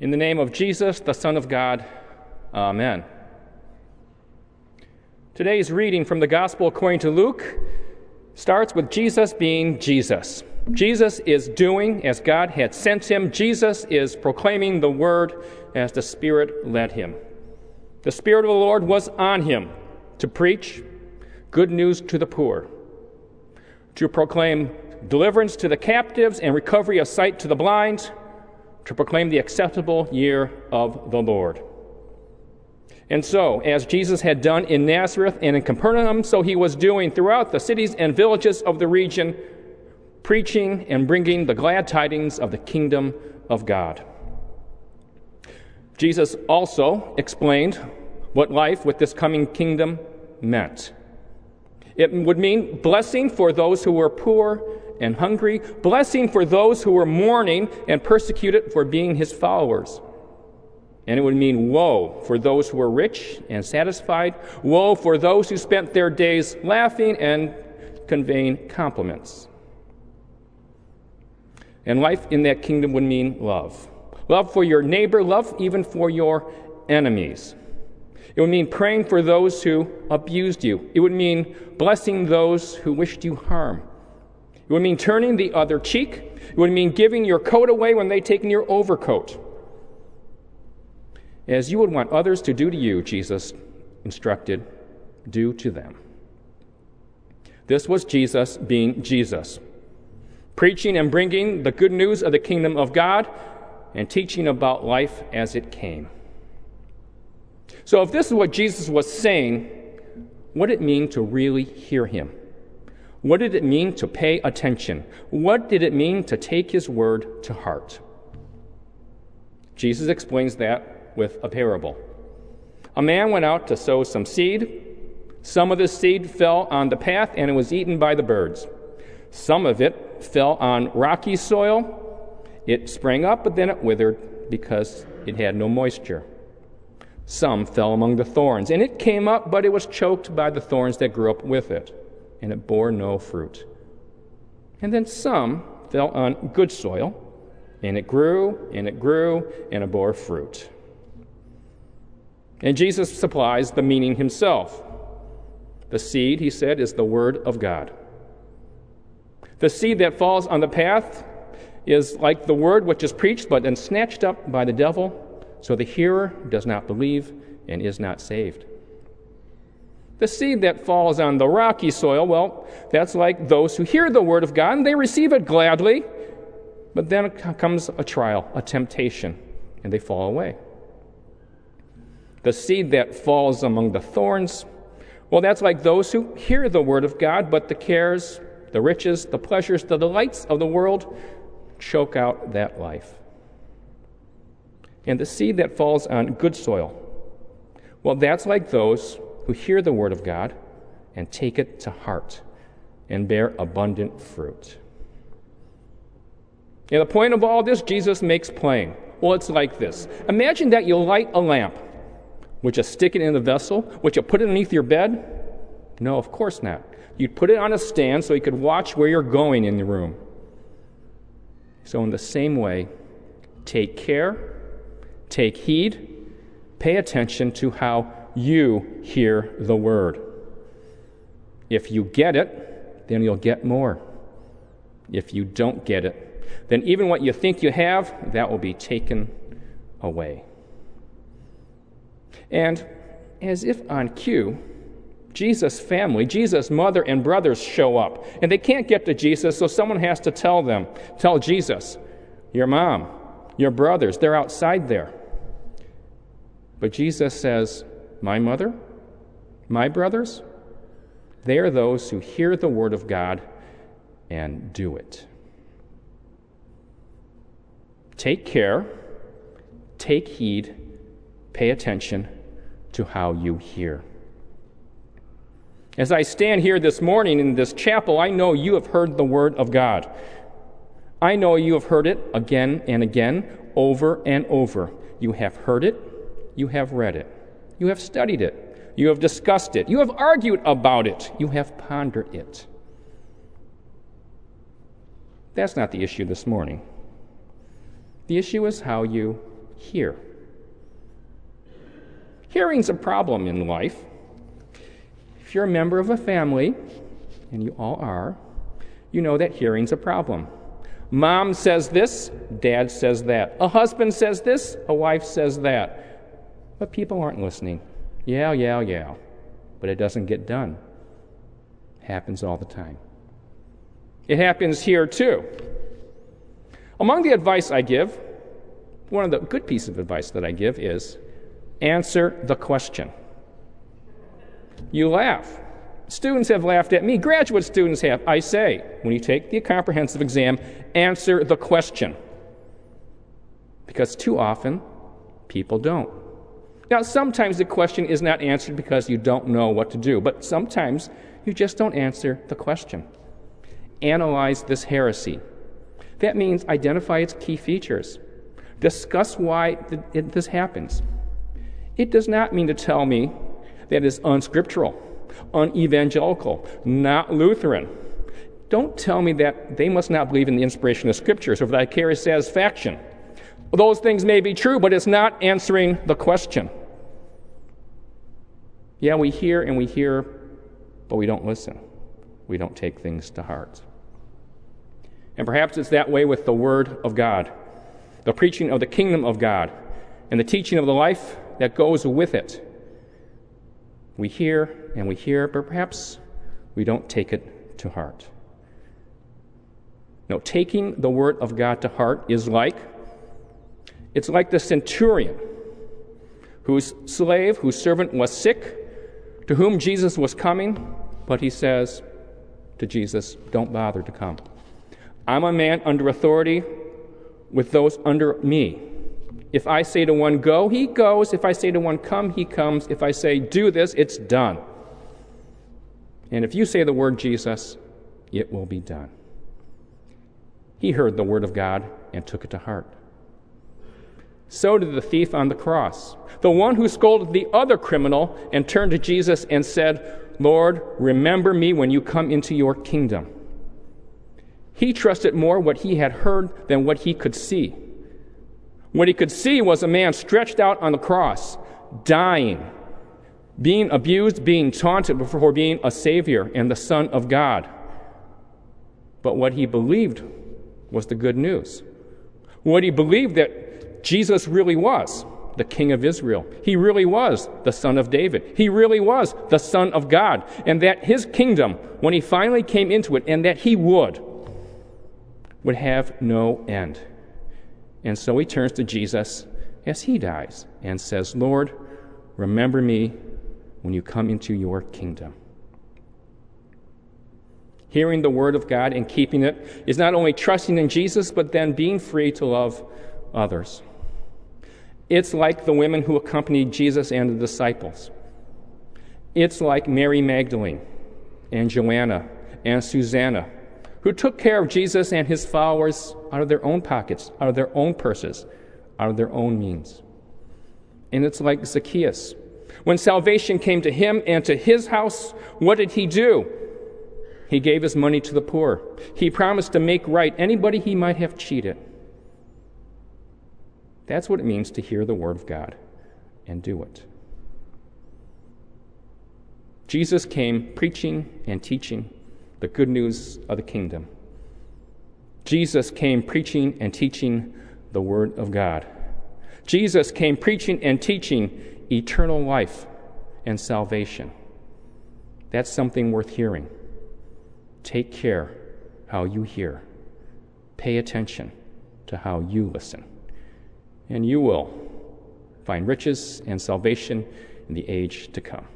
In the name of Jesus, the Son of God, Amen. Today's reading from the Gospel according to Luke starts with Jesus being Jesus. Jesus is doing as God had sent him. Jesus is proclaiming the word as the Spirit led him. The Spirit of the Lord was on him to preach good news to the poor, to proclaim deliverance to the captives and recovery of sight to the blind, to proclaim the acceptable year of the Lord. And so, as Jesus had done in Nazareth and in Capernaum, so he was doing throughout the cities and villages of the region, preaching and bringing the glad tidings of the kingdom of God. Jesus also explained what life with this coming kingdom meant. It would mean blessing for those who were poor and hungry, blessing for those who were mourning and persecuted for being his followers. And it would mean woe for those who were rich and satisfied, woe for those who spent their days laughing and conveying compliments. And life in that kingdom would mean love love for your neighbor, love even for your enemies. It would mean praying for those who abused you. It would mean blessing those who wished you harm. It would mean turning the other cheek. It would mean giving your coat away when they take your overcoat. As you would want others to do to you, Jesus instructed, do to them. This was Jesus being Jesus, preaching and bringing the good news of the kingdom of God and teaching about life as it came. So, if this is what Jesus was saying, what did it mean to really hear him? What did it mean to pay attention? What did it mean to take his word to heart? Jesus explains that with a parable. A man went out to sow some seed. Some of the seed fell on the path and it was eaten by the birds. Some of it fell on rocky soil. It sprang up, but then it withered because it had no moisture. Some fell among the thorns, and it came up, but it was choked by the thorns that grew up with it, and it bore no fruit. And then some fell on good soil, and it grew, and it grew, and it bore fruit. And Jesus supplies the meaning himself. The seed, he said, is the word of God. The seed that falls on the path is like the word which is preached, but then snatched up by the devil so the hearer does not believe and is not saved. The seed that falls on the rocky soil, well, that's like those who hear the word of God and they receive it gladly, but then comes a trial, a temptation, and they fall away. The seed that falls among the thorns, well, that's like those who hear the word of God, but the cares, the riches, the pleasures, the delights of the world choke out that life and the seed that falls on good soil. Well, that's like those who hear the word of God and take it to heart and bear abundant fruit. And the point of all this, Jesus makes plain. Well, it's like this Imagine that you light a lamp. Would you stick it in the vessel? Would you put it underneath your bed? No, of course not. You'd put it on a stand so you could watch where you're going in the room. So, in the same way, take care Take heed, pay attention to how you hear the word. If you get it, then you'll get more. If you don't get it, then even what you think you have, that will be taken away. And as if on cue, Jesus' family, Jesus' mother and brothers show up. And they can't get to Jesus, so someone has to tell them, tell Jesus, your mom, your brothers, they're outside there. But Jesus says, My mother, my brothers, they are those who hear the word of God and do it. Take care, take heed, pay attention to how you hear. As I stand here this morning in this chapel, I know you have heard the word of God. I know you have heard it again and again, over and over. You have heard it, you have read it, you have studied it, you have discussed it, you have argued about it, you have pondered it. That's not the issue this morning. The issue is how you hear. Hearing's a problem in life. If you're a member of a family, and you all are, you know that hearing's a problem. Mom says this, dad says that. A husband says this, a wife says that. But people aren't listening. Yeah, yeah, yeah. But it doesn't get done. Happens all the time. It happens here too. Among the advice I give, one of the good pieces of advice that I give is answer the question. You laugh. Students have laughed at me. Graduate students have. I say, when you take the comprehensive exam, answer the question. Because too often, people don't. Now, sometimes the question is not answered because you don't know what to do, but sometimes you just don't answer the question. Analyze this heresy. That means identify its key features. Discuss why this happens. It does not mean to tell me that it is unscriptural unevangelical, not Lutheran. Don't tell me that they must not believe in the inspiration of scriptures or vicarious satisfaction. Those things may be true, but it's not answering the question. Yeah, we hear and we hear, but we don't listen. We don't take things to heart. And perhaps it's that way with the Word of God, the preaching of the kingdom of God, and the teaching of the life that goes with it. We hear and we hear, but perhaps we don't take it to heart. No, taking the word of God to heart is like it's like the centurion whose slave, whose servant was sick, to whom Jesus was coming, but he says to Jesus, Don't bother to come. I'm a man under authority with those under me. If I say to one, go, he goes. If I say to one, come, he comes. If I say, do this, it's done. And if you say the word Jesus, it will be done. He heard the word of God and took it to heart. So did the thief on the cross, the one who scolded the other criminal and turned to Jesus and said, Lord, remember me when you come into your kingdom. He trusted more what he had heard than what he could see. What he could see was a man stretched out on the cross, dying, being abused, being taunted before being a Savior and the Son of God. But what he believed was the good news. What he believed that Jesus really was the King of Israel. He really was the Son of David. He really was the Son of God. And that his kingdom, when he finally came into it, and that he would, would have no end. And so he turns to Jesus as he dies and says, Lord, remember me when you come into your kingdom. Hearing the word of God and keeping it is not only trusting in Jesus, but then being free to love others. It's like the women who accompanied Jesus and the disciples. It's like Mary Magdalene and Joanna and Susanna who took care of Jesus and his followers out of their own pockets, out of their own purses, out of their own means. And it's like Zacchaeus. When salvation came to him and to his house, what did he do? He gave his money to the poor. He promised to make right anybody he might have cheated. That's what it means to hear the word of God and do it. Jesus came preaching and teaching the good news of the kingdom. Jesus came preaching and teaching the Word of God. Jesus came preaching and teaching eternal life and salvation. That's something worth hearing. Take care how you hear. Pay attention to how you listen. And you will find riches and salvation in the age to come.